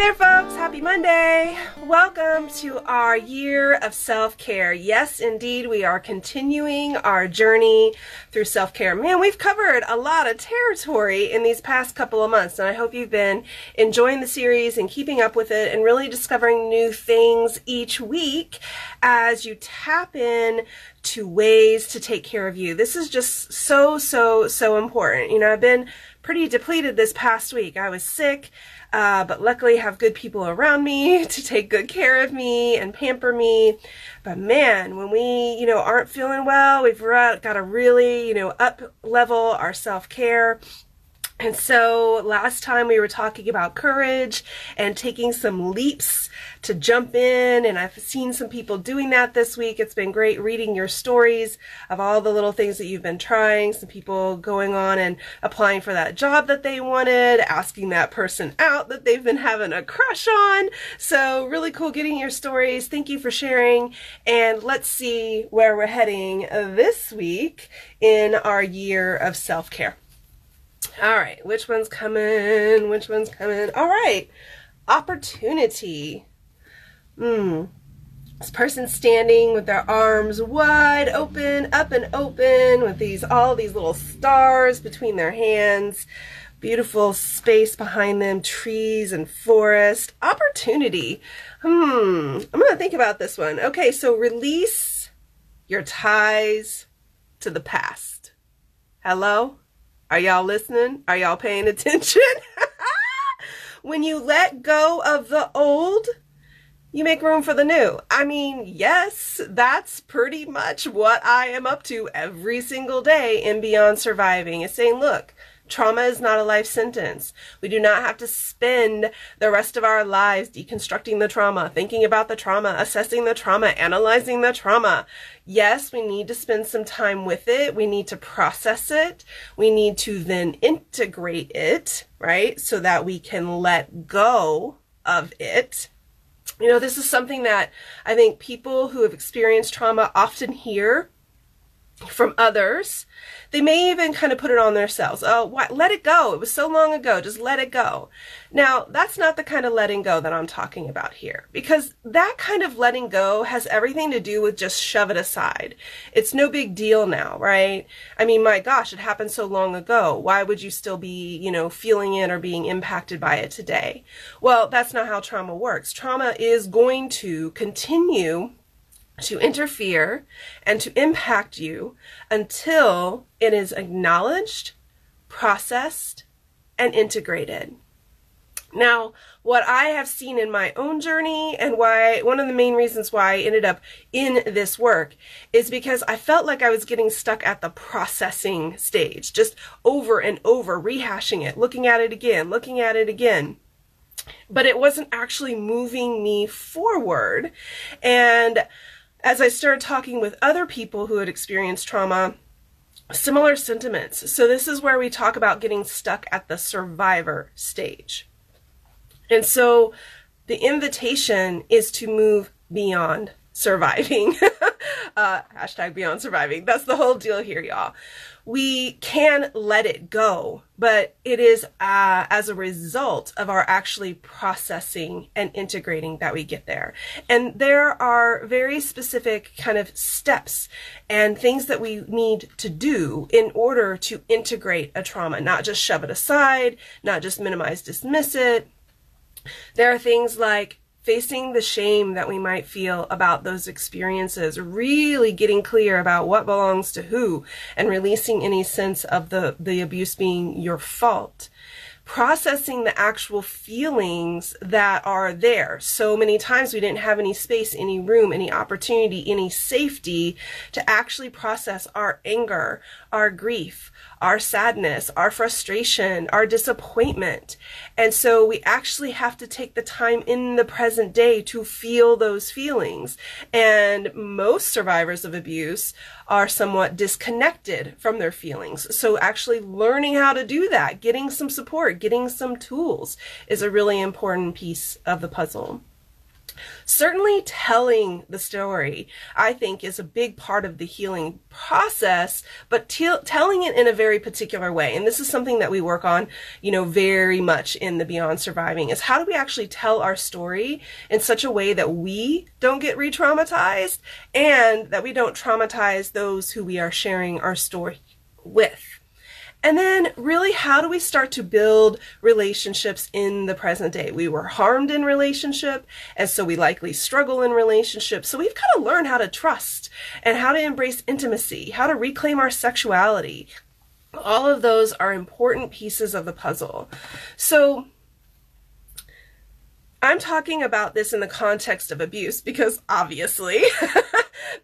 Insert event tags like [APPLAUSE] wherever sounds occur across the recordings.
there, folks. Happy Monday. Welcome to our year of self care. Yes, indeed, we are continuing our journey through self care. Man, we've covered a lot of territory in these past couple of months, and I hope you've been enjoying the series and keeping up with it and really discovering new things each week as you tap in to ways to take care of you. This is just so, so, so important. You know, I've been pretty depleted this past week. I was sick. Uh, but luckily have good people around me [LAUGHS] to take good care of me and pamper me. But man, when we, you know, aren't feeling well, we've got to really, you know, up level our self care and so last time we were talking about courage and taking some leaps to jump in, and I've seen some people doing that this week. It's been great reading your stories of all the little things that you've been trying. Some people going on and applying for that job that they wanted, asking that person out that they've been having a crush on. So really cool getting your stories. Thank you for sharing. And let's see where we're heading this week in our year of self care. All right, which one's coming? Which one's coming? All right, opportunity. Hmm. This person standing with their arms wide open, up and open, with these all these little stars between their hands. Beautiful space behind them, trees and forest. Opportunity. Hmm. I'm gonna think about this one. Okay, so release your ties to the past. Hello? Are y'all listening? Are y'all paying [LAUGHS] attention? [LAUGHS] when you let go of the old, you make room for the new. I mean, yes, that's pretty much what I am up to every single day in Beyond Surviving is saying, look, Trauma is not a life sentence. We do not have to spend the rest of our lives deconstructing the trauma, thinking about the trauma, assessing the trauma, analyzing the trauma. Yes, we need to spend some time with it. We need to process it. We need to then integrate it, right? So that we can let go of it. You know, this is something that I think people who have experienced trauma often hear from others they may even kind of put it on themselves. Oh, what? let it go. It was so long ago. Just let it go. Now, that's not the kind of letting go that I'm talking about here because that kind of letting go has everything to do with just shove it aside. It's no big deal now, right? I mean, my gosh, it happened so long ago. Why would you still be, you know, feeling it or being impacted by it today? Well, that's not how trauma works. Trauma is going to continue to interfere and to impact you until it is acknowledged, processed, and integrated. Now, what I have seen in my own journey and why one of the main reasons why I ended up in this work is because I felt like I was getting stuck at the processing stage, just over and over rehashing it, looking at it again, looking at it again. But it wasn't actually moving me forward. And as I started talking with other people who had experienced trauma, similar sentiments. So, this is where we talk about getting stuck at the survivor stage. And so, the invitation is to move beyond surviving. [LAUGHS] uh, hashtag beyond surviving. That's the whole deal here, y'all. We can let it go, but it is uh, as a result of our actually processing and integrating that we get there. And there are very specific kind of steps and things that we need to do in order to integrate a trauma, not just shove it aside, not just minimize, dismiss it. There are things like facing the shame that we might feel about those experiences, really getting clear about what belongs to who and releasing any sense of the, the abuse being your fault. Processing the actual feelings that are there. So many times we didn't have any space, any room, any opportunity, any safety to actually process our anger, our grief, our sadness, our frustration, our disappointment. And so we actually have to take the time in the present day to feel those feelings. And most survivors of abuse are somewhat disconnected from their feelings. So actually learning how to do that, getting some support, getting some tools is a really important piece of the puzzle. Certainly telling the story, I think, is a big part of the healing process, but t- telling it in a very particular way. And this is something that we work on, you know, very much in the Beyond Surviving is how do we actually tell our story in such a way that we don't get re traumatized and that we don't traumatize those who we are sharing our story with. And then, really, how do we start to build relationships in the present day? We were harmed in relationship, and so we likely struggle in relationship. So we've got to learn how to trust and how to embrace intimacy, how to reclaim our sexuality. All of those are important pieces of the puzzle. So, I'm talking about this in the context of abuse because obviously, [LAUGHS]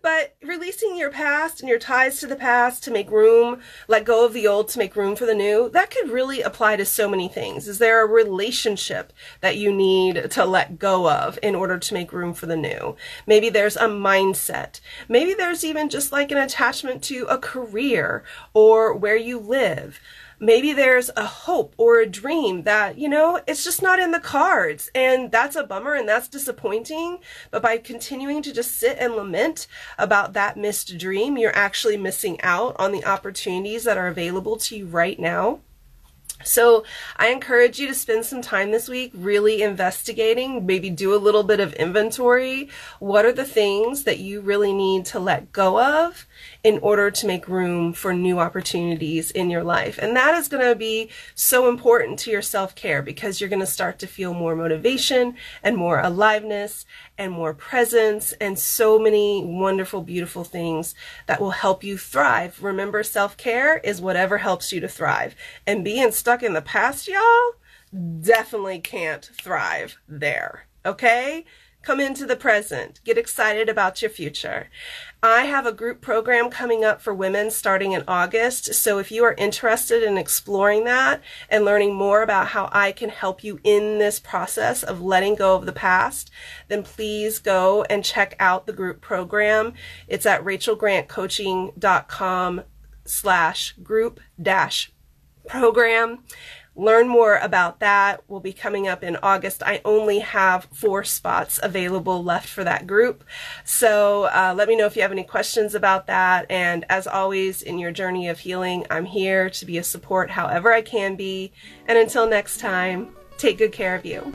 but releasing your past and your ties to the past to make room, let go of the old to make room for the new, that could really apply to so many things. Is there a relationship that you need to let go of in order to make room for the new? Maybe there's a mindset. Maybe there's even just like an attachment to a career or where you live maybe there's a hope or a dream that, you know, it's just not in the cards. And that's a bummer and that's disappointing. But by continuing to just sit and lament about that missed dream, you're actually missing out on the opportunities that are available to you right now. So I encourage you to spend some time this week really investigating, maybe do a little bit of inventory. What are the things that you really need to let go of in order to make room for new opportunities in your life? And that is going to be so important to your self care because you're going to start to feel more motivation and more aliveness and more presence and so many wonderful, beautiful things that will help you thrive. Remember, self care is whatever helps you to thrive. And being stuck in the past, y'all, definitely can't thrive there. Okay? Come into the present. Get excited about your future. I have a group program coming up for women starting in August. So if you are interested in exploring that and learning more about how I can help you in this process of letting go of the past, then please go and check out the group program. It's at rachelgrantcoaching.com slash group dash program learn more about that will be coming up in August. I only have four spots available left for that group. So uh, let me know if you have any questions about that. And as always, in your journey of healing, I'm here to be a support however I can be. And until next time, take good care of you.